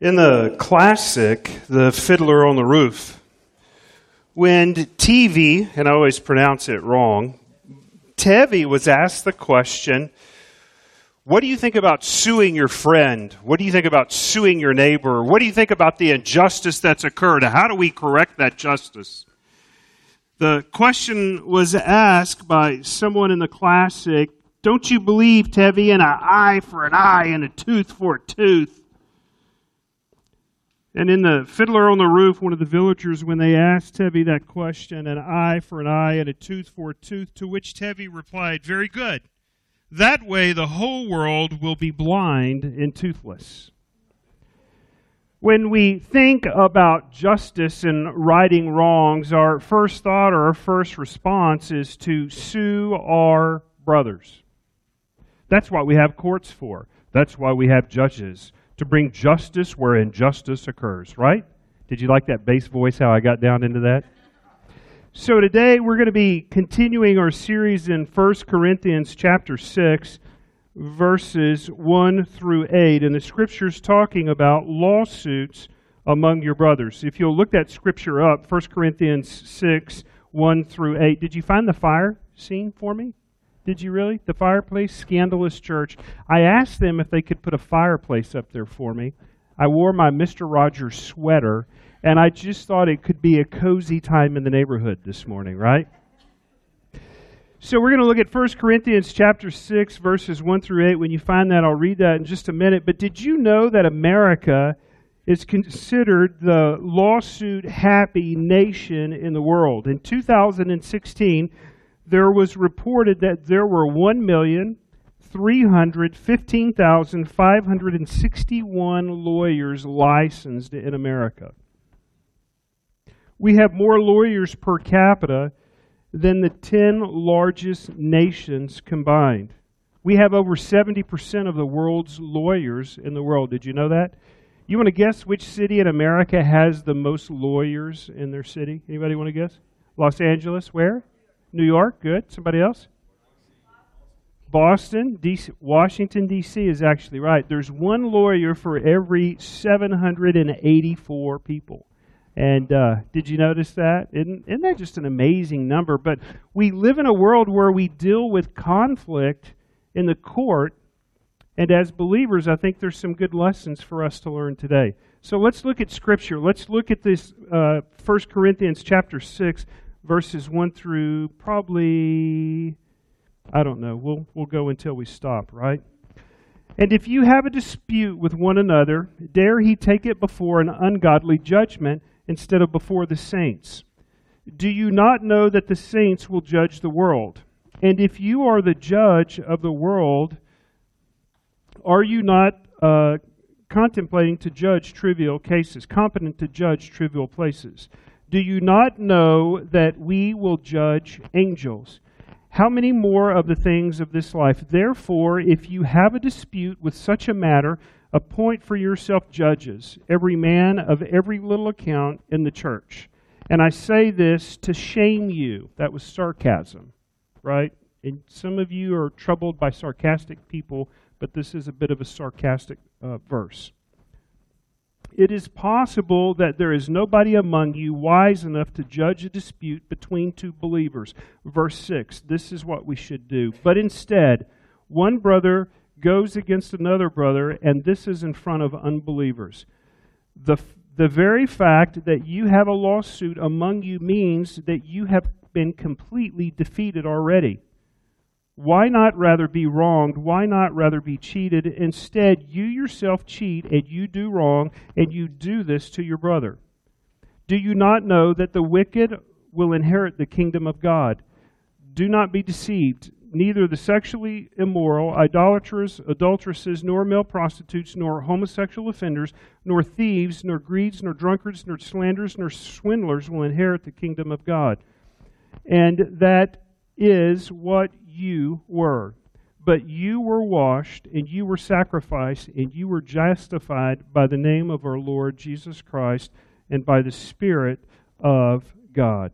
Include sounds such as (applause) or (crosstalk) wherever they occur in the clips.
In the classic, The Fiddler on the Roof, when TV, and I always pronounce it wrong, Tevi was asked the question, What do you think about suing your friend? What do you think about suing your neighbor? What do you think about the injustice that's occurred? How do we correct that justice? The question was asked by someone in the classic, Don't you believe, Tevi, in an eye for an eye and a tooth for a tooth? And in the Fiddler on the Roof, one of the villagers, when they asked Tevi that question, an eye for an eye and a tooth for a tooth, to which Tevi replied, Very good. That way the whole world will be blind and toothless. When we think about justice and righting wrongs, our first thought or our first response is to sue our brothers. That's what we have courts for. That's why we have judges to bring justice where injustice occurs, right? Did you like that bass voice, how I got down into that? So today we're going to be continuing our series in 1 Corinthians chapter 6 verses 1 through 8 and the scriptures talking about lawsuits among your brothers. If you'll look that scripture up, 1 Corinthians 6 1 through 8. Did you find the fire scene for me? Did you really? The fireplace, Scandalous Church. I asked them if they could put a fireplace up there for me. I wore my Mr. Rogers sweater, and I just thought it could be a cozy time in the neighborhood this morning, right? So we're going to look at 1 Corinthians chapter 6 verses 1 through 8. When you find that, I'll read that in just a minute. But did you know that America is considered the lawsuit happy nation in the world? In 2016, there was reported that there were 1,315,561 lawyers licensed in America. We have more lawyers per capita than the 10 largest nations combined. We have over 70% of the world's lawyers in the world. Did you know that? You want to guess which city in America has the most lawyers in their city? Anybody want to guess? Los Angeles, where? New York, good. Somebody else? Boston, DC, Washington, D.C. is actually right. There's one lawyer for every 784 people. And uh, did you notice that? Isn't, isn't that just an amazing number? But we live in a world where we deal with conflict in the court. And as believers, I think there's some good lessons for us to learn today. So let's look at Scripture. Let's look at this uh, 1 Corinthians chapter 6 verses 1 through probably, I don't know, we'll, we'll go until we stop, right? And if you have a dispute with one another, dare he take it before an ungodly judgment instead of before the saints? Do you not know that the saints will judge the world? And if you are the judge of the world, are you not uh, contemplating to judge trivial cases, competent to judge trivial places? Do you not know that we will judge angels? How many more of the things of this life? Therefore, if you have a dispute with such a matter, appoint for yourself judges, every man of every little account in the church. And I say this to shame you. That was sarcasm, right? And some of you are troubled by sarcastic people, but this is a bit of a sarcastic uh, verse it is possible that there is nobody among you wise enough to judge a dispute between two believers. Verse 6 this is what we should do. But instead, one brother goes against another brother, and this is in front of unbelievers. The, the very fact that you have a lawsuit among you means that you have been completely defeated already. Why not rather be wronged? Why not rather be cheated? Instead, you yourself cheat and you do wrong, and you do this to your brother. Do you not know that the wicked will inherit the kingdom of God? Do not be deceived. Neither the sexually immoral, idolaters, adulteresses, nor male prostitutes, nor homosexual offenders, nor thieves, nor greeds, nor drunkards, nor slanderers, nor swindlers will inherit the kingdom of God. And that is what you were. But you were washed, and you were sacrificed, and you were justified by the name of our Lord Jesus Christ and by the Spirit of God.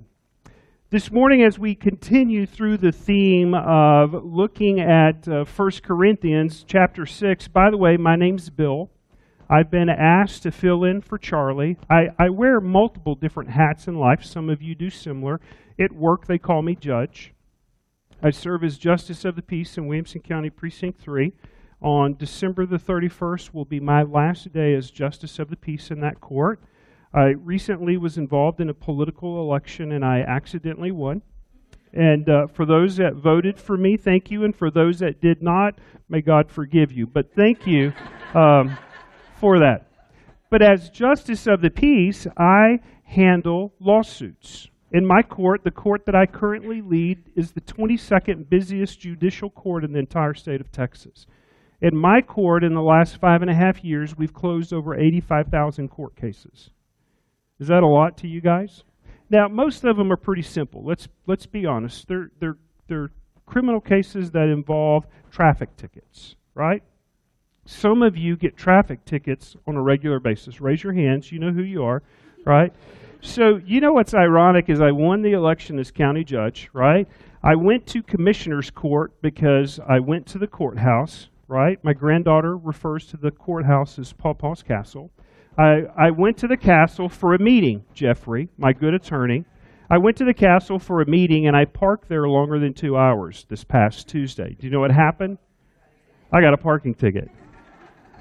This morning, as we continue through the theme of looking at uh, 1 Corinthians chapter 6, by the way, my name's Bill. I've been asked to fill in for Charlie. I, I wear multiple different hats in life. Some of you do similar. At work, they call me judge. I serve as Justice of the Peace in Williamson County Precinct 3. On December the 31st will be my last day as Justice of the Peace in that court. I recently was involved in a political election and I accidentally won. And uh, for those that voted for me, thank you. And for those that did not, may God forgive you. But thank you (laughs) um, for that. But as Justice of the Peace, I handle lawsuits. In my court, the court that I currently lead is the 22nd busiest judicial court in the entire state of Texas. In my court, in the last five and a half years, we've closed over 85,000 court cases. Is that a lot to you guys? Now, most of them are pretty simple. Let's let's be honest. They're they're they're criminal cases that involve traffic tickets, right? Some of you get traffic tickets on a regular basis. Raise your hands. You know who you are, right? So, you know what's ironic is I won the election as county judge, right? I went to commissioner's court because I went to the courthouse, right? My granddaughter refers to the courthouse as Paw Paw's Castle. I, I went to the castle for a meeting, Jeffrey, my good attorney. I went to the castle for a meeting and I parked there longer than two hours this past Tuesday. Do you know what happened? I got a parking ticket.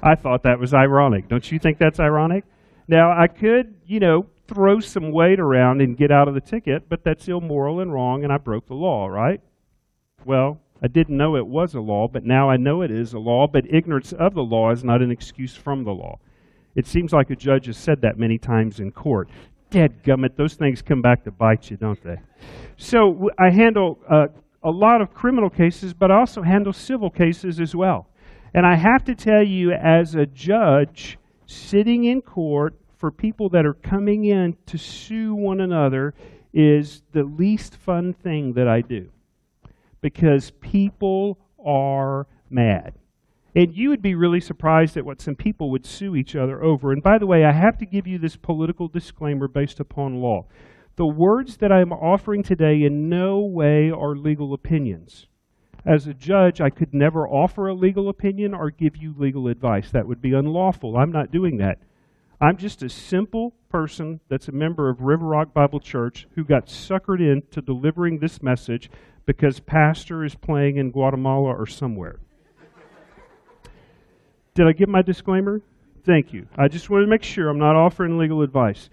I thought that was ironic. Don't you think that's ironic? Now, I could, you know, throw some weight around and get out of the ticket, but that's immoral and wrong, and I broke the law, right? Well, I didn't know it was a law, but now I know it is a law, but ignorance of the law is not an excuse from the law. It seems like a judge has said that many times in court. Dead gummit, those things come back to bite you, don't they? So I handle uh, a lot of criminal cases, but I also handle civil cases as well. And I have to tell you, as a judge sitting in court for people that are coming in to sue one another, is the least fun thing that I do. Because people are mad. And you would be really surprised at what some people would sue each other over. And by the way, I have to give you this political disclaimer based upon law. The words that I'm offering today in no way are legal opinions. As a judge, I could never offer a legal opinion or give you legal advice. That would be unlawful. I'm not doing that. I'm just a simple person that's a member of River Rock Bible Church who got suckered into delivering this message because pastor is playing in Guatemala or somewhere. Did I give my disclaimer? Thank you. I just wanted to make sure I'm not offering legal advice.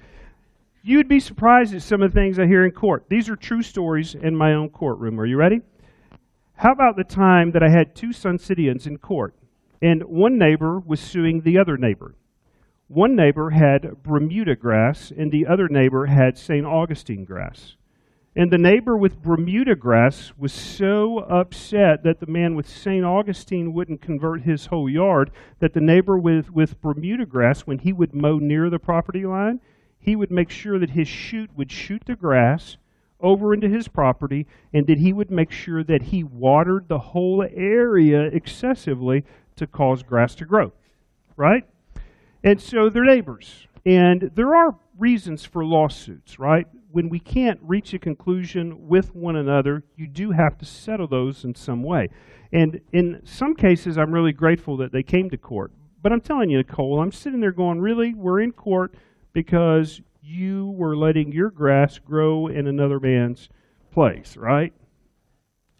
You'd be surprised at some of the things I hear in court. These are true stories in my own courtroom. Are you ready? How about the time that I had two Sun Citians in court, and one neighbor was suing the other neighbor? One neighbor had Bermuda grass, and the other neighbor had St. Augustine grass. And the neighbor with Bermuda grass was so upset that the man with St. Augustine wouldn't convert his whole yard that the neighbor with, with Bermuda grass, when he would mow near the property line, he would make sure that his chute would shoot the grass over into his property and that he would make sure that he watered the whole area excessively to cause grass to grow. Right? And so they're neighbors. And there are reasons for lawsuits, right? when we can't reach a conclusion with one another, you do have to settle those in some way. And in some cases, I'm really grateful that they came to court. But I'm telling you, Nicole, I'm sitting there going, really? We're in court because you were letting your grass grow in another man's place, right?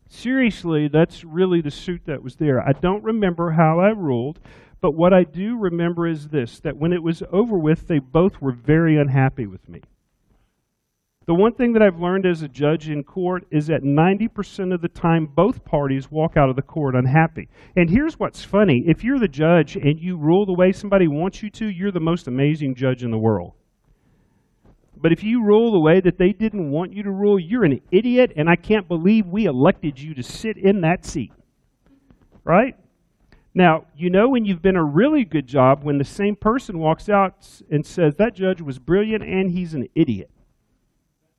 Seriously, that's really the suit that was there. I don't remember how I ruled, but what I do remember is this that when it was over with, they both were very unhappy with me. The one thing that I've learned as a judge in court is that 90% of the time both parties walk out of the court unhappy. And here's what's funny if you're the judge and you rule the way somebody wants you to, you're the most amazing judge in the world. But if you rule the way that they didn't want you to rule, you're an idiot, and I can't believe we elected you to sit in that seat. Right? Now, you know when you've been a really good job when the same person walks out and says, That judge was brilliant and he's an idiot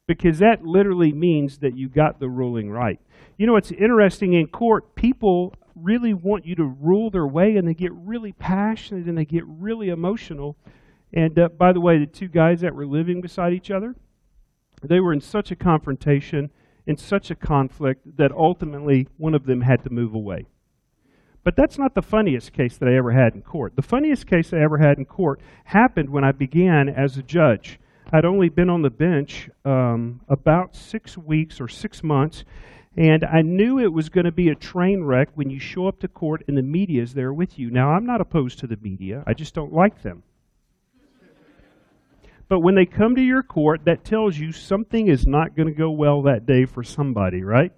because that literally means that you got the ruling right. You know, it's interesting in court, people really want you to rule their way and they get really passionate and they get really emotional. And uh, by the way, the two guys that were living beside each other, they were in such a confrontation, in such a conflict, that ultimately one of them had to move away. But that's not the funniest case that I ever had in court. The funniest case I ever had in court happened when I began as a judge. I'd only been on the bench um, about six weeks or six months, and I knew it was going to be a train wreck when you show up to court and the media is there with you. Now, I'm not opposed to the media, I just don't like them. But when they come to your court, that tells you something is not going to go well that day for somebody, right?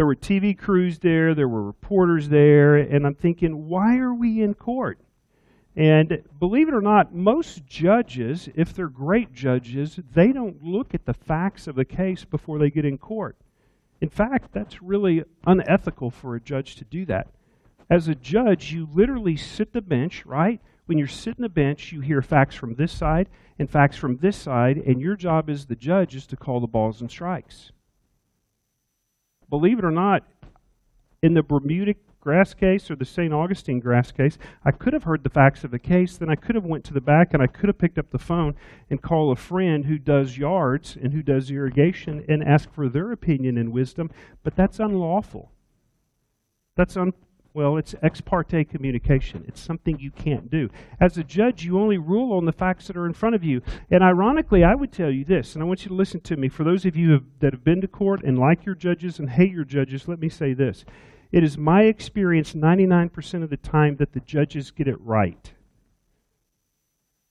There were TV crews there, there were reporters there, and I'm thinking, why are we in court? And believe it or not, most judges, if they're great judges, they don't look at the facts of the case before they get in court. In fact, that's really unethical for a judge to do that. As a judge, you literally sit the bench, right? When you're sitting the bench, you hear facts from this side and facts from this side, and your job as the judge is to call the balls and strikes believe it or not, in the Bermuda grass case or the St. Augustine grass case, I could have heard the facts of the case, then I could have went to the back and I could have picked up the phone and call a friend who does yards and who does irrigation and ask for their opinion and wisdom, but that's unlawful. That's un- well, it's ex parte communication. It's something you can't do. As a judge, you only rule on the facts that are in front of you. And ironically, I would tell you this, and I want you to listen to me. For those of you that have been to court and like your judges and hate your judges, let me say this. It is my experience 99% of the time that the judges get it right.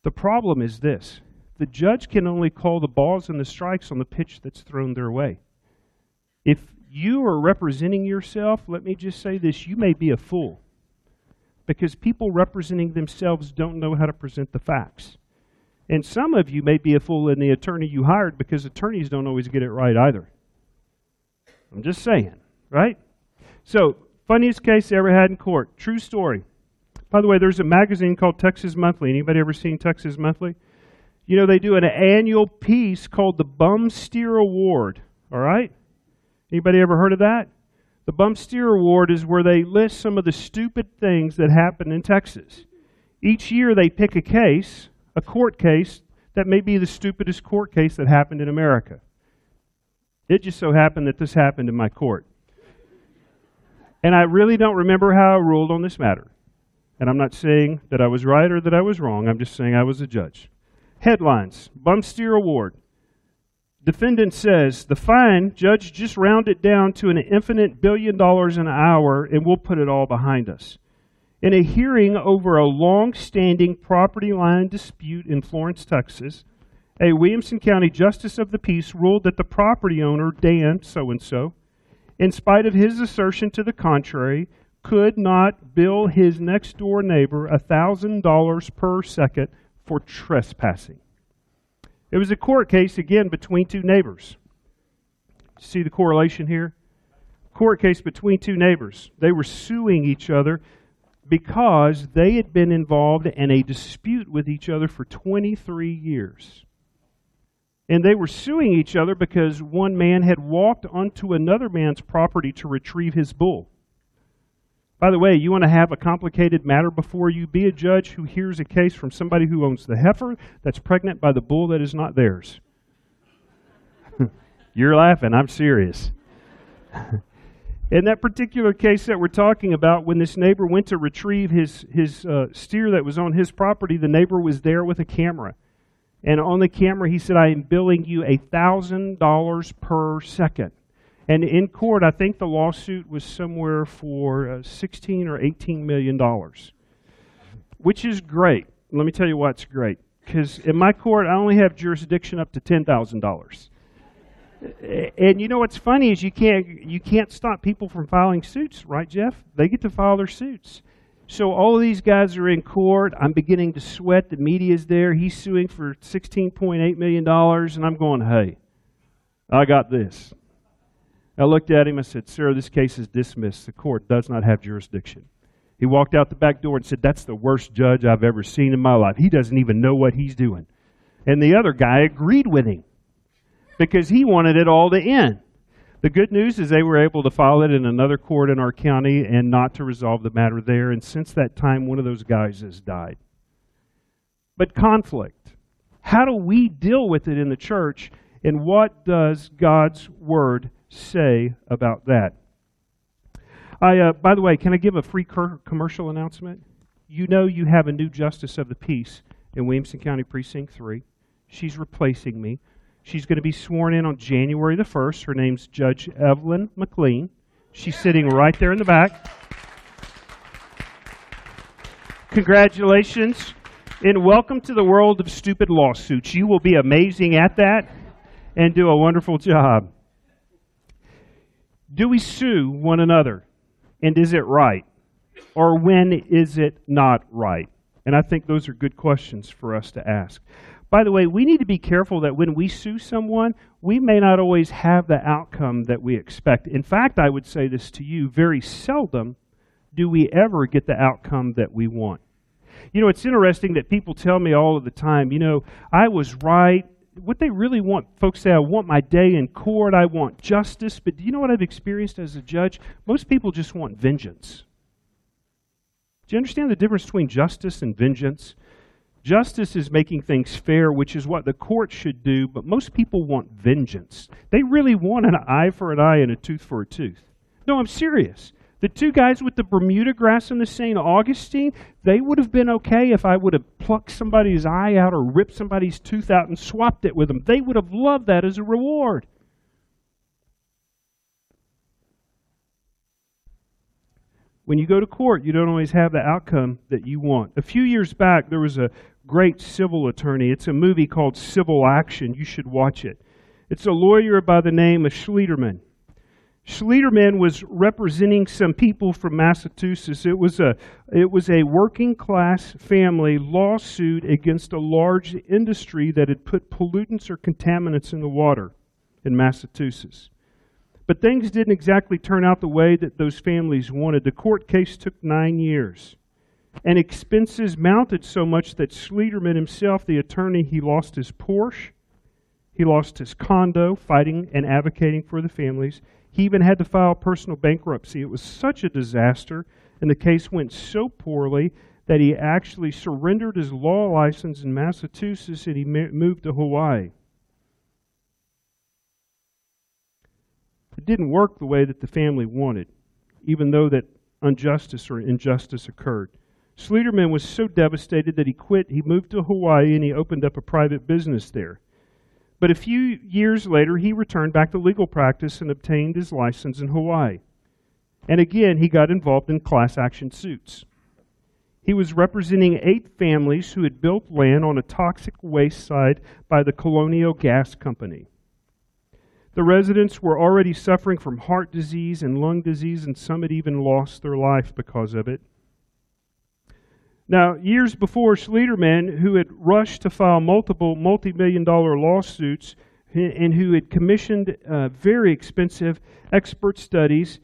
The problem is this the judge can only call the balls and the strikes on the pitch that's thrown their way. If you are representing yourself, let me just say this you may be a fool. Because people representing themselves don't know how to present the facts. And some of you may be a fool in the attorney you hired because attorneys don't always get it right either. I'm just saying, right? So, funniest case I ever had in court. True story. By the way, there's a magazine called Texas Monthly. Anybody ever seen Texas Monthly? You know, they do an annual piece called the Bum Steer Award, all right? Anybody ever heard of that? The Bum Steer Award is where they list some of the stupid things that happen in Texas. Each year they pick a case, a court case, that may be the stupidest court case that happened in America. It just so happened that this happened in my court. And I really don't remember how I ruled on this matter. And I'm not saying that I was right or that I was wrong. I'm just saying I was a judge. Headlines Bum Steer Award. Defendant says the fine, judge, just round it down to an infinite billion dollars an hour and we'll put it all behind us. In a hearing over a long standing property line dispute in Florence, Texas, a Williamson County Justice of the Peace ruled that the property owner, Dan so and so, in spite of his assertion to the contrary, could not bill his next door neighbor a $1,000 per second for trespassing. It was a court case, again, between two neighbors. See the correlation here? Court case between two neighbors. They were suing each other because they had been involved in a dispute with each other for 23 years. And they were suing each other because one man had walked onto another man's property to retrieve his bull. By the way, you want to have a complicated matter before you be a judge who hears a case from somebody who owns the heifer that's pregnant by the bull that is not theirs. (laughs) You're laughing, I'm serious. (laughs) In that particular case that we're talking about, when this neighbor went to retrieve his, his uh, steer that was on his property, the neighbor was there with a camera. And on the camera, he said, I am billing you $1,000 per second. And in court, I think the lawsuit was somewhere for uh, 16 or 18 million dollars, which is great. Let me tell you why it's great. Because in my court, I only have jurisdiction up to ten thousand dollars. And you know what's funny is you can't you can't stop people from filing suits, right, Jeff? They get to file their suits. So all of these guys are in court. I'm beginning to sweat. The media's there. He's suing for $16.8 million, and I'm going, hey, I got this. I looked at him and said, Sir, this case is dismissed. The court does not have jurisdiction. He walked out the back door and said, That's the worst judge I've ever seen in my life. He doesn't even know what he's doing. And the other guy agreed with him because he wanted it all to end. The good news is they were able to file it in another court in our county and not to resolve the matter there. And since that time, one of those guys has died. But conflict. How do we deal with it in the church? And what does God's word say about that? I, uh, by the way, can I give a free commercial announcement? You know you have a new justice of the peace in Williamson County Precinct 3. She's replacing me. She's going to be sworn in on January the 1st. Her name's Judge Evelyn McLean. She's sitting right there in the back. Congratulations and welcome to the world of stupid lawsuits. You will be amazing at that and do a wonderful job. Do we sue one another? And is it right? Or when is it not right? And I think those are good questions for us to ask. By the way, we need to be careful that when we sue someone, we may not always have the outcome that we expect. In fact, I would say this to you very seldom do we ever get the outcome that we want. You know, it's interesting that people tell me all of the time, you know, I was right. What they really want, folks say, I want my day in court, I want justice. But do you know what I've experienced as a judge? Most people just want vengeance. Do you understand the difference between justice and vengeance? Justice is making things fair, which is what the court should do, but most people want vengeance. They really want an eye for an eye and a tooth for a tooth. No, I'm serious. The two guys with the Bermuda grass and the St. Augustine, they would have been okay if I would have plucked somebody's eye out or ripped somebody's tooth out and swapped it with them. They would have loved that as a reward. When you go to court, you don't always have the outcome that you want. A few years back, there was a great civil attorney. It's a movie called Civil Action. You should watch it. It's a lawyer by the name of Schlichtmann. Schlichtmann was representing some people from Massachusetts. It was a, it was a working class family lawsuit against a large industry that had put pollutants or contaminants in the water in Massachusetts. But things didn't exactly turn out the way that those families wanted. The court case took nine years. And expenses mounted so much that Schlichtmann himself, the attorney, he lost his Porsche, he lost his condo fighting and advocating for the families. He even had to file personal bankruptcy. It was such a disaster, and the case went so poorly that he actually surrendered his law license in Massachusetts and he moved to Hawaii. It didn't work the way that the family wanted, even though that injustice or injustice occurred. Schlichtmann was so devastated that he quit. He moved to Hawaii and he opened up a private business there. But a few years later, he returned back to legal practice and obtained his license in Hawaii. And again, he got involved in class action suits. He was representing eight families who had built land on a toxic waste site by the Colonial Gas Company. The residents were already suffering from heart disease and lung disease, and some had even lost their life because of it. Now, years before, Schlichtmann, who had rushed to file multiple multi million dollar lawsuits and who had commissioned uh, very expensive expert studies,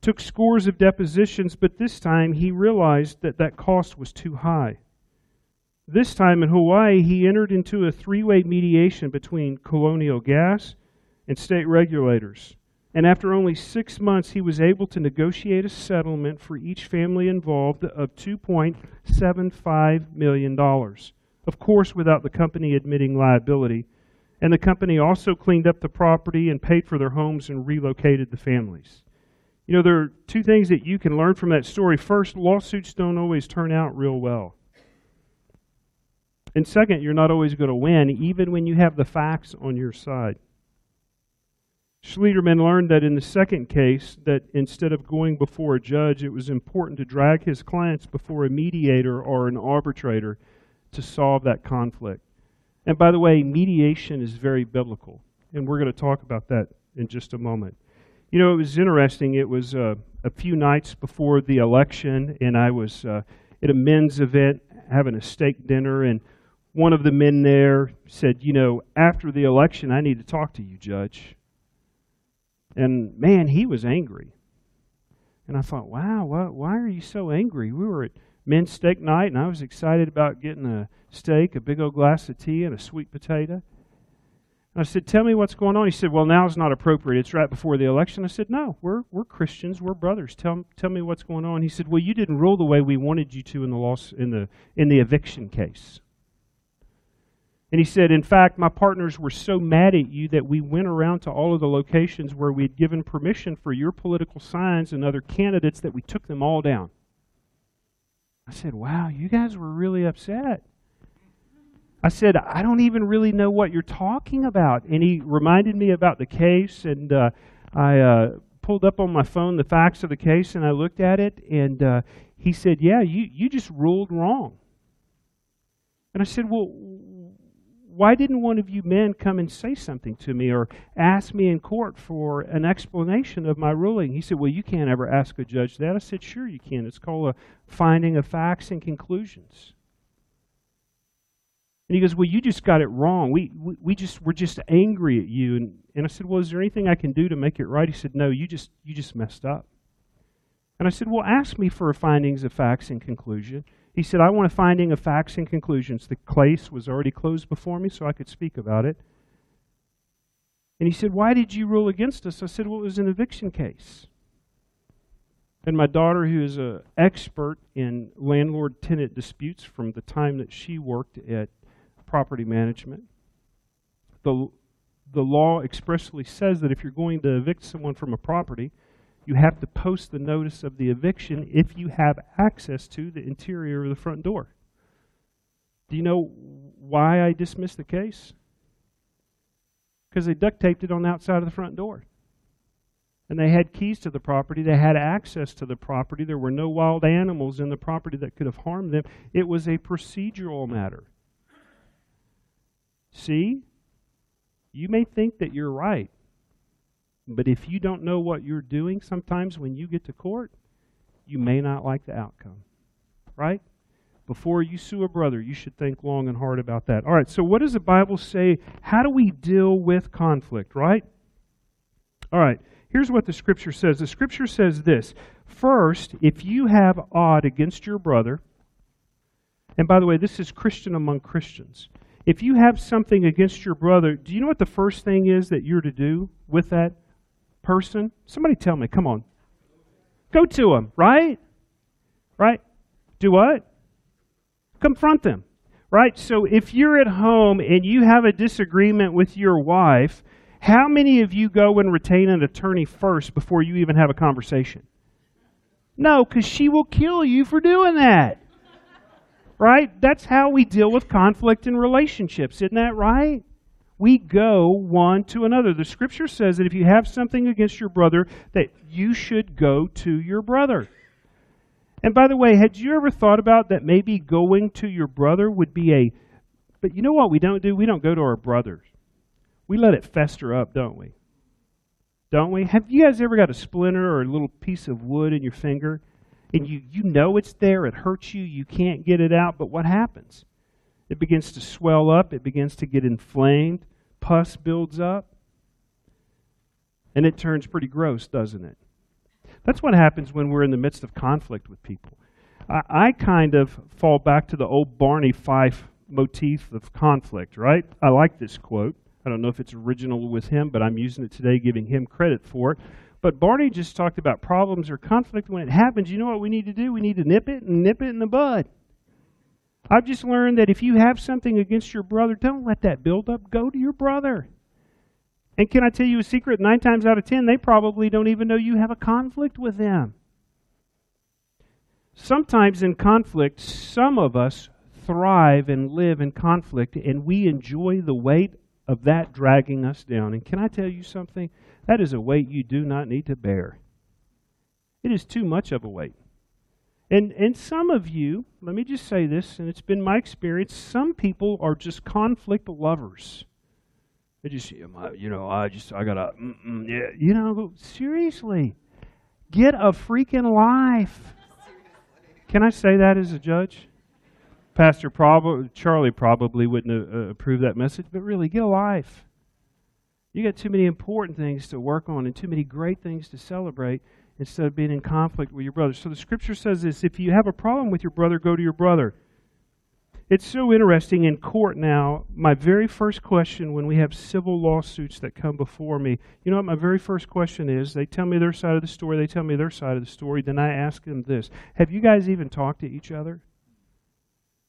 took scores of depositions, but this time he realized that that cost was too high. This time in Hawaii, he entered into a three way mediation between Colonial Gas and state regulators. And after only six months, he was able to negotiate a settlement for each family involved of $2.75 million. Of course, without the company admitting liability. And the company also cleaned up the property and paid for their homes and relocated the families. You know, there are two things that you can learn from that story. First, lawsuits don't always turn out real well. And second, you're not always going to win, even when you have the facts on your side. Schlichtmann learned that in the second case, that instead of going before a judge, it was important to drag his clients before a mediator or an arbitrator to solve that conflict. And by the way, mediation is very biblical, and we're going to talk about that in just a moment. You know, it was interesting. It was uh, a few nights before the election, and I was uh, at a men's event having a steak dinner, and one of the men there said, You know, after the election, I need to talk to you, Judge. And man, he was angry. And I thought, wow, why are you so angry? We were at men's steak night, and I was excited about getting a steak, a big old glass of tea, and a sweet potato. And I said, Tell me what's going on. He said, Well, now is not appropriate. It's right before the election. I said, No, we're, we're Christians. We're brothers. Tell, tell me what's going on. He said, Well, you didn't rule the way we wanted you to in the, loss, in the, in the eviction case. And he said, In fact, my partners were so mad at you that we went around to all of the locations where we had given permission for your political signs and other candidates that we took them all down. I said, Wow, you guys were really upset. I said, I don't even really know what you're talking about. And he reminded me about the case, and uh, I uh, pulled up on my phone the facts of the case, and I looked at it, and uh, he said, Yeah, you, you just ruled wrong. And I said, Well, why didn't one of you men come and say something to me or ask me in court for an explanation of my ruling? He said, Well, you can't ever ask a judge that. I said, Sure, you can. It's called a finding of facts and conclusions. And he goes, Well, you just got it wrong. We, we, we just we're just angry at you. And, and I said, Well, is there anything I can do to make it right? He said, No, you just you just messed up. And I said, Well, ask me for a findings of facts and conclusion. He said, I want a finding of facts and conclusions. The case was already closed before me, so I could speak about it. And he said, Why did you rule against us? I said, Well, it was an eviction case. And my daughter, who is an expert in landlord tenant disputes from the time that she worked at property management, the, the law expressly says that if you're going to evict someone from a property, you have to post the notice of the eviction if you have access to the interior of the front door. Do you know why I dismissed the case? Because they duct taped it on the outside of the front door. And they had keys to the property. They had access to the property. There were no wild animals in the property that could have harmed them. It was a procedural matter. See? You may think that you're right, but if you don't know what you're doing, sometimes when you get to court, you may not like the outcome. Right? Before you sue a brother, you should think long and hard about that. All right, so what does the Bible say? How do we deal with conflict, right? All right, here's what the Scripture says. The Scripture says this First, if you have odd against your brother, and by the way, this is Christian among Christians. If you have something against your brother, do you know what the first thing is that you're to do with that? Person? Somebody tell me, come on. Go to them, right? Right? Do what? Confront them, right? So if you're at home and you have a disagreement with your wife, how many of you go and retain an attorney first before you even have a conversation? No, because she will kill you for doing that. Right? That's how we deal with conflict in relationships, isn't that right? We go one to another. The scripture says that if you have something against your brother, that you should go to your brother. And by the way, had you ever thought about that maybe going to your brother would be a. But you know what we don't do? We don't go to our brothers. We let it fester up, don't we? Don't we? Have you guys ever got a splinter or a little piece of wood in your finger? And you, you know it's there, it hurts you, you can't get it out, but what happens? It begins to swell up, it begins to get inflamed, pus builds up, and it turns pretty gross, doesn't it? That's what happens when we're in the midst of conflict with people. I, I kind of fall back to the old Barney Fife motif of conflict, right? I like this quote. I don't know if it's original with him, but I'm using it today, giving him credit for it. But Barney just talked about problems or conflict. When it happens, you know what we need to do? We need to nip it and nip it in the bud. I've just learned that if you have something against your brother, don't let that build up. Go to your brother. And can I tell you a secret? Nine times out of ten, they probably don't even know you have a conflict with them. Sometimes in conflict, some of us thrive and live in conflict, and we enjoy the weight of that dragging us down. And can I tell you something? That is a weight you do not need to bear. It is too much of a weight. And, and some of you, let me just say this, and it's been my experience, some people are just conflict lovers. They just, you know, I just, I gotta, yeah, you know, seriously, get a freaking life. Can I say that as a judge? Pastor probably, Charlie probably wouldn't uh, approve that message, but really, get a life. You got too many important things to work on and too many great things to celebrate instead of being in conflict with your brother. So the scripture says this if you have a problem with your brother, go to your brother. It's so interesting in court now. My very first question when we have civil lawsuits that come before me, you know what my very first question is? They tell me their side of the story, they tell me their side of the story, then I ask them this Have you guys even talked to each other?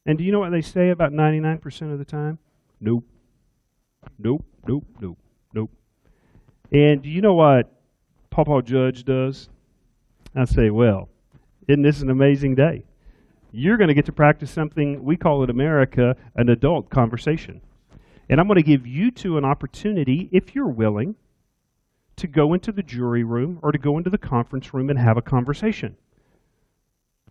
And do you know what they say about 99% of the time? Nope. Nope, nope, nope, nope. And do you know what Papa Judge does? I say, well, isn't this an amazing day? You're going to get to practice something, we call it America, an adult conversation. And I'm going to give you two an opportunity, if you're willing, to go into the jury room or to go into the conference room and have a conversation.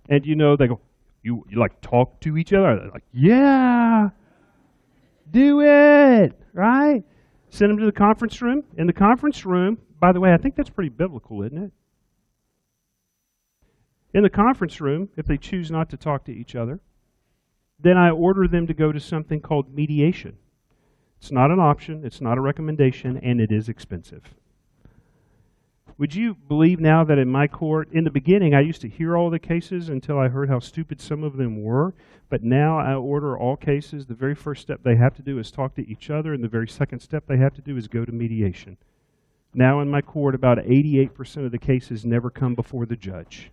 And you know, they go, you, you like talk to each other? They're like, yeah, do it, right? Send them to the conference room. In the conference room, by the way, I think that's pretty biblical, isn't it? In the conference room, if they choose not to talk to each other, then I order them to go to something called mediation. It's not an option, it's not a recommendation, and it is expensive. Would you believe now that in my court, in the beginning, I used to hear all the cases until I heard how stupid some of them were, but now I order all cases. The very first step they have to do is talk to each other, and the very second step they have to do is go to mediation. Now in my court, about 88% of the cases never come before the judge.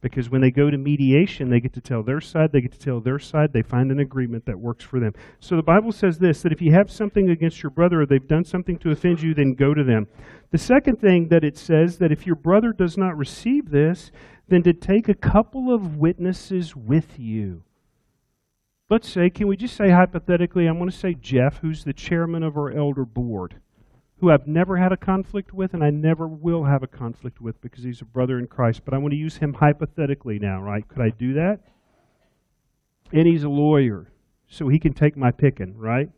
Because when they go to mediation, they get to tell their side, they get to tell their side, they find an agreement that works for them. So the Bible says this that if you have something against your brother or they've done something to offend you, then go to them. The second thing that it says that if your brother does not receive this, then to take a couple of witnesses with you. Let's say, can we just say hypothetically, I'm going to say Jeff, who's the chairman of our elder board who I've never had a conflict with and I never will have a conflict with because he's a brother in Christ. But I want to use him hypothetically now, right? Could I do that? And he's a lawyer, so he can take my picking, right?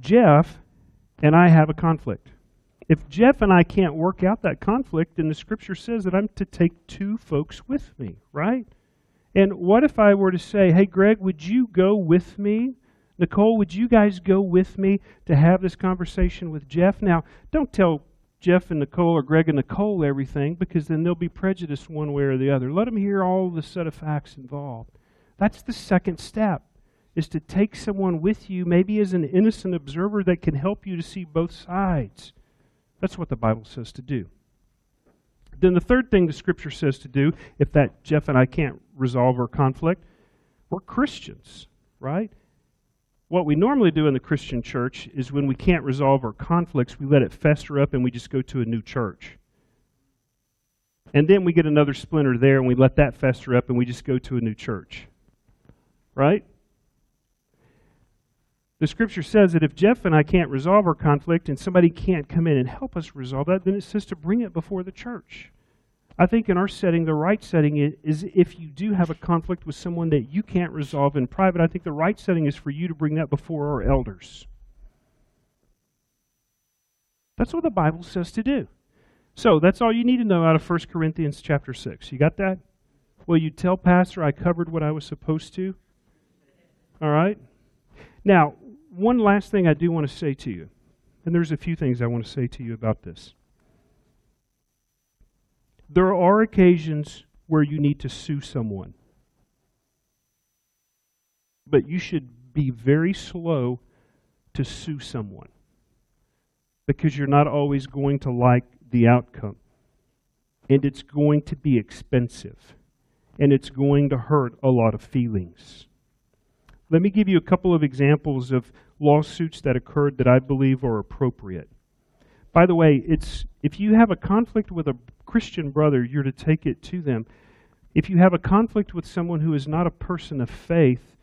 Jeff and I have a conflict. If Jeff and I can't work out that conflict, then the scripture says that I'm to take two folks with me, right? And what if I were to say, hey, Greg, would you go with me Nicole, would you guys go with me to have this conversation with Jeff? Now, don't tell Jeff and Nicole or Greg and Nicole everything because then they'll be prejudiced one way or the other. Let them hear all the set of facts involved. That's the second step is to take someone with you, maybe as an innocent observer that can help you to see both sides. That's what the Bible says to do. Then the third thing the scripture says to do, if that Jeff and I can't resolve our conflict, we're Christians, right? What we normally do in the Christian church is when we can't resolve our conflicts, we let it fester up and we just go to a new church. And then we get another splinter there and we let that fester up and we just go to a new church. Right? The scripture says that if Jeff and I can't resolve our conflict and somebody can't come in and help us resolve that, then it says to bring it before the church. I think in our setting, the right setting is if you do have a conflict with someone that you can't resolve in private, I think the right setting is for you to bring that before our elders. That's what the Bible says to do. So that's all you need to know out of 1 Corinthians chapter 6. You got that? Well, you tell Pastor I covered what I was supposed to? All right? Now, one last thing I do want to say to you, and there's a few things I want to say to you about this. There are occasions where you need to sue someone. But you should be very slow to sue someone because you're not always going to like the outcome. And it's going to be expensive. And it's going to hurt a lot of feelings. Let me give you a couple of examples of lawsuits that occurred that I believe are appropriate. By the way, it's if you have a conflict with a Christian brother, you're to take it to them. If you have a conflict with someone who is not a person of faith,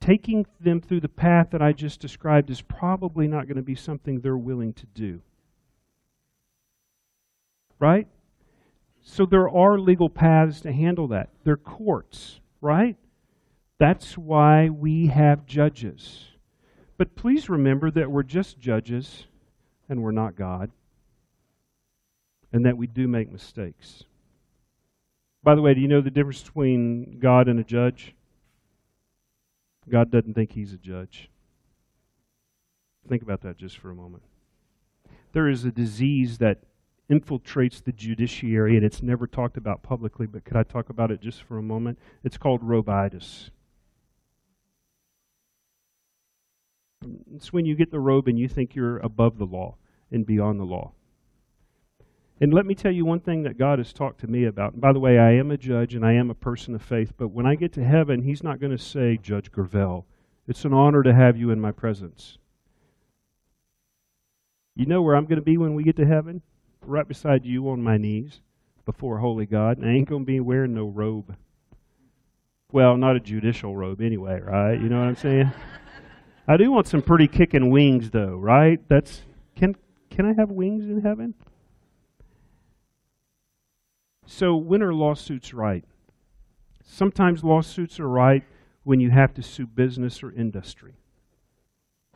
taking them through the path that I just described is probably not going to be something they're willing to do. Right? So there are legal paths to handle that. They're courts, right? That's why we have judges. But please remember that we're just judges and we're not God and that we do make mistakes. By the way, do you know the difference between God and a judge? God doesn't think he's a judge. Think about that just for a moment. There is a disease that infiltrates the judiciary, and it's never talked about publicly, but could I talk about it just for a moment? It's called robitis. It's when you get the robe and you think you're above the law and beyond the law. And let me tell you one thing that God has talked to me about. And by the way, I am a judge and I am a person of faith, but when I get to heaven, He's not going to say, Judge Gravell, It's an honor to have you in my presence. You know where I'm going to be when we get to heaven? Right beside you on my knees before holy God, and I ain't going to be wearing no robe. Well, not a judicial robe anyway, right? You know what I'm saying? (laughs) I do want some pretty kicking wings though, right? That's can can I have wings in heaven? So when are lawsuits right? Sometimes lawsuits are right when you have to sue business or industry.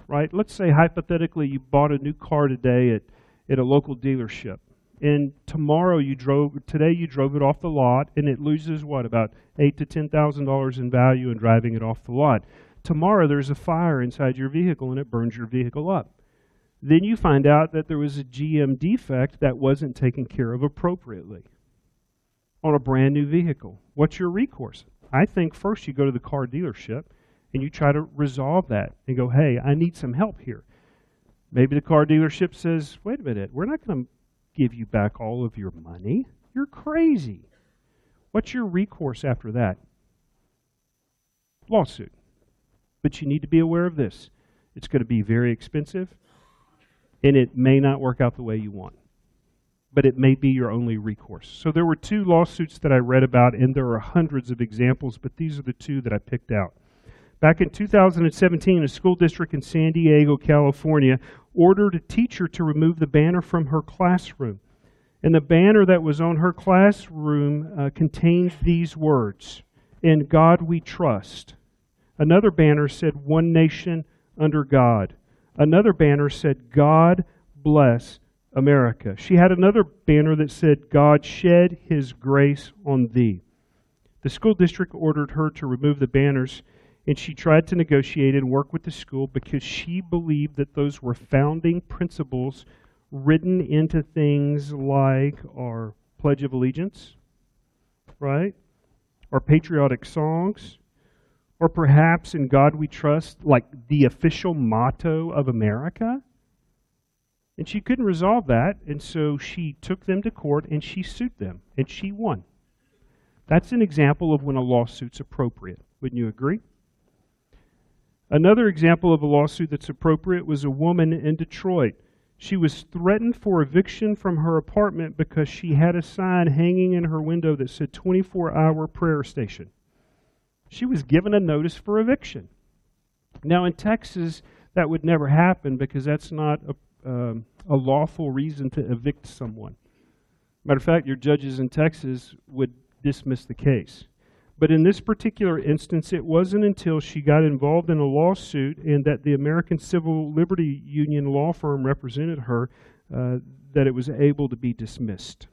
Right? Let's say hypothetically you bought a new car today at, at a local dealership. And tomorrow you drove today you drove it off the lot and it loses what, about eight to ten thousand dollars in value in driving it off the lot. Tomorrow there's a fire inside your vehicle and it burns your vehicle up. Then you find out that there was a GM defect that wasn't taken care of appropriately on a brand new vehicle. What's your recourse? I think first you go to the car dealership and you try to resolve that and go, hey, I need some help here. Maybe the car dealership says, wait a minute, we're not going to give you back all of your money. You're crazy. What's your recourse after that? Lawsuit. But you need to be aware of this. It's going to be very expensive, and it may not work out the way you want but it may be your only recourse. So there were two lawsuits that I read about, and there are hundreds of examples, but these are the two that I picked out. Back in 2017, a school district in San Diego, California, ordered a teacher to remove the banner from her classroom. And the banner that was on her classroom uh, contained these words In God we trust. Another banner said, One nation under God. Another banner said, God bless America. She had another banner that said, God shed his grace on thee. The school district ordered her to remove the banners, and she tried to negotiate and work with the school because she believed that those were founding principles written into things like our Pledge of Allegiance, right? Our patriotic songs, or perhaps in God we trust, like the official motto of America. And she couldn't resolve that, and so she took them to court and she sued them, and she won. That's an example of when a lawsuit's appropriate. Wouldn't you agree? Another example of a lawsuit that's appropriate was a woman in Detroit. She was threatened for eviction from her apartment because she had a sign hanging in her window that said 24 hour prayer station. She was given a notice for eviction. Now, in Texas, that would never happen because that's not a um, a lawful reason to evict someone. Matter of fact, your judges in Texas would dismiss the case. But in this particular instance, it wasn't until she got involved in a lawsuit and that the American Civil Liberty Union law firm represented her uh, that it was able to be dismissed.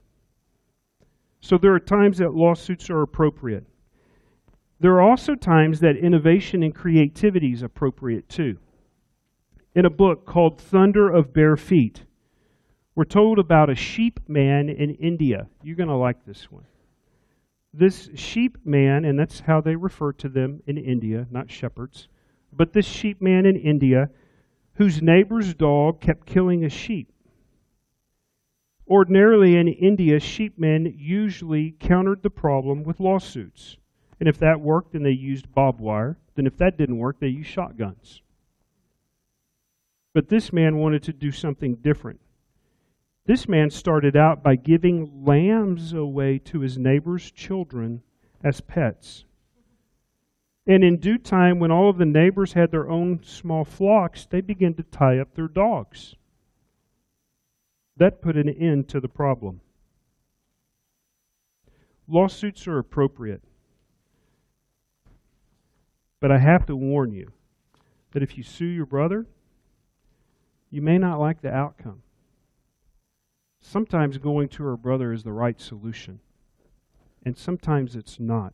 So there are times that lawsuits are appropriate. There are also times that innovation and creativity is appropriate too in a book called Thunder of Bare Feet. We're told about a sheep man in India. You're going to like this one. This sheep man, and that's how they refer to them in India, not shepherds, but this sheep man in India whose neighbor's dog kept killing a sheep. Ordinarily in India, sheepmen usually countered the problem with lawsuits. And if that worked, then they used barbed wire. Then if that didn't work, they used shotguns. But this man wanted to do something different. This man started out by giving lambs away to his neighbor's children as pets. And in due time, when all of the neighbors had their own small flocks, they began to tie up their dogs. That put an end to the problem. Lawsuits are appropriate. But I have to warn you that if you sue your brother, you may not like the outcome. Sometimes going to her brother is the right solution, and sometimes it's not.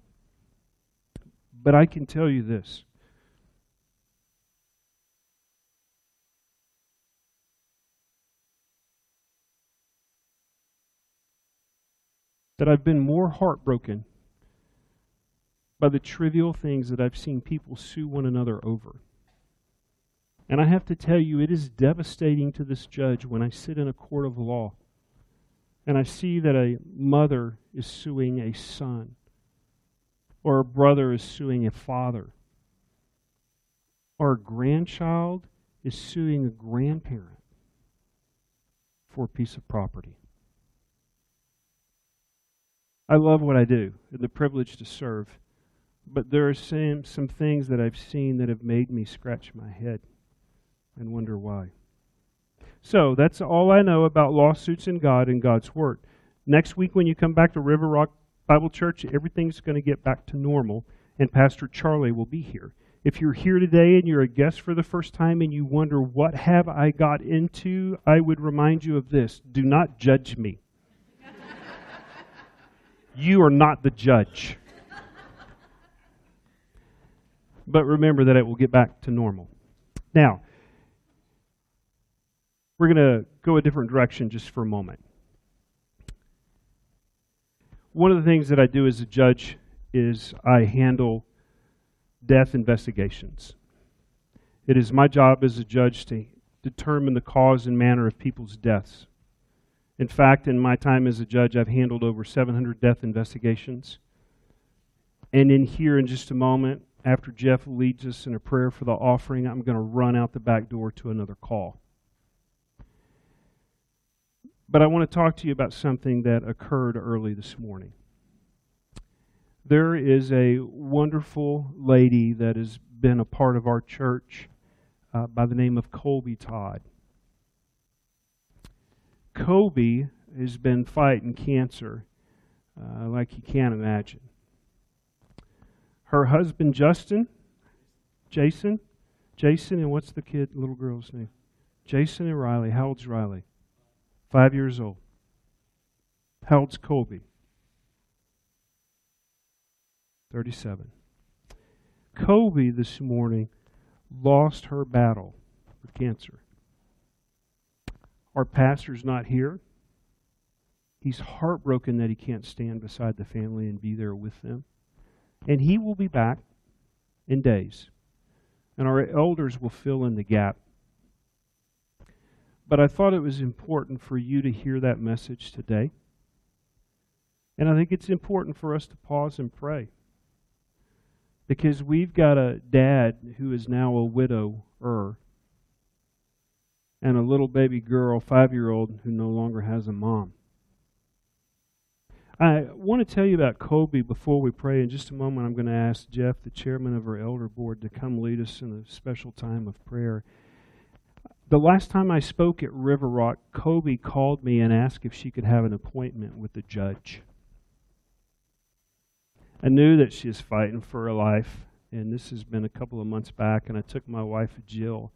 But I can tell you this. That I've been more heartbroken by the trivial things that I've seen people sue one another over and I have to tell you, it is devastating to this judge when I sit in a court of law and I see that a mother is suing a son, or a brother is suing a father, or a grandchild is suing a grandparent for a piece of property. I love what I do and the privilege to serve, but there are some, some things that I've seen that have made me scratch my head and wonder why. So that's all I know about lawsuits and God and God's Word. Next week, when you come back to River Rock Bible Church, everything's going to get back to normal, and Pastor Charlie will be here. If you're here today and you're a guest for the first time and you wonder, what have I got into? I would remind you of this do not judge me. (laughs) you are not the judge. But remember that it will get back to normal. Now, we're going to go a different direction just for a moment. One of the things that I do as a judge is I handle death investigations. It is my job as a judge to determine the cause and manner of people's deaths. In fact, in my time as a judge, I've handled over 700 death investigations. And in here, in just a moment, after Jeff leads us in a prayer for the offering, I'm going to run out the back door to another call. But I want to talk to you about something that occurred early this morning there is a wonderful lady that has been a part of our church uh, by the name of Colby Todd. Colby has been fighting cancer uh, like you can't imagine. Her husband, Justin, Jason, Jason, and what's the kid, little girl's name? Jason and Riley. How old's Riley? Five years old. How old's Colby? 37. Colby this morning lost her battle with cancer. Our pastor's not here. He's heartbroken that he can't stand beside the family and be there with them. And he will be back in days. And our elders will fill in the gap. But I thought it was important for you to hear that message today. And I think it's important for us to pause and pray. Because we've got a dad who is now a widower and a little baby girl, five year old, who no longer has a mom. I want to tell you about Colby before we pray. In just a moment, I'm going to ask Jeff, the chairman of our elder board, to come lead us in a special time of prayer. The last time I spoke at River Rock, Colby called me and asked if she could have an appointment with the judge. I knew that she was fighting for her life, and this has been a couple of months back, and I took my wife, Jill.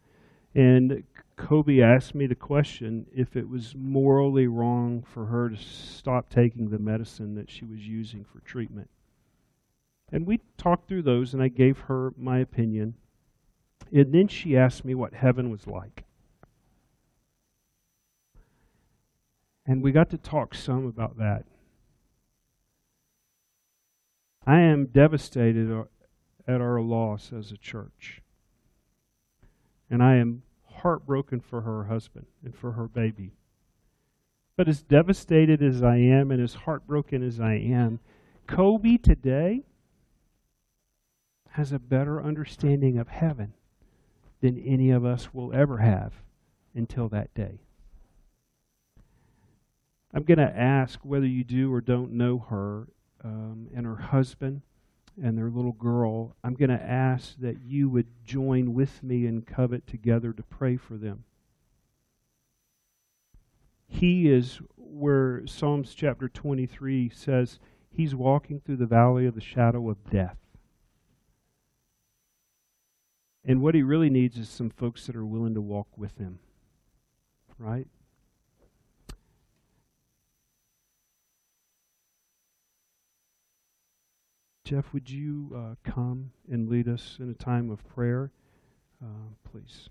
And Colby asked me the question if it was morally wrong for her to stop taking the medicine that she was using for treatment. And we talked through those, and I gave her my opinion. And then she asked me what heaven was like. And we got to talk some about that. I am devastated uh, at our loss as a church. And I am heartbroken for her husband and for her baby. But as devastated as I am and as heartbroken as I am, Colby today has a better understanding of heaven than any of us will ever have until that day. I'm going to ask whether you do or don't know her um, and her husband and their little girl, I'm going to ask that you would join with me and covet together to pray for them. He is where Psalms chapter 23 says he's walking through the valley of the shadow of death. And what he really needs is some folks that are willing to walk with him. Right? Jeff, would you uh, come and lead us in a time of prayer, uh, please?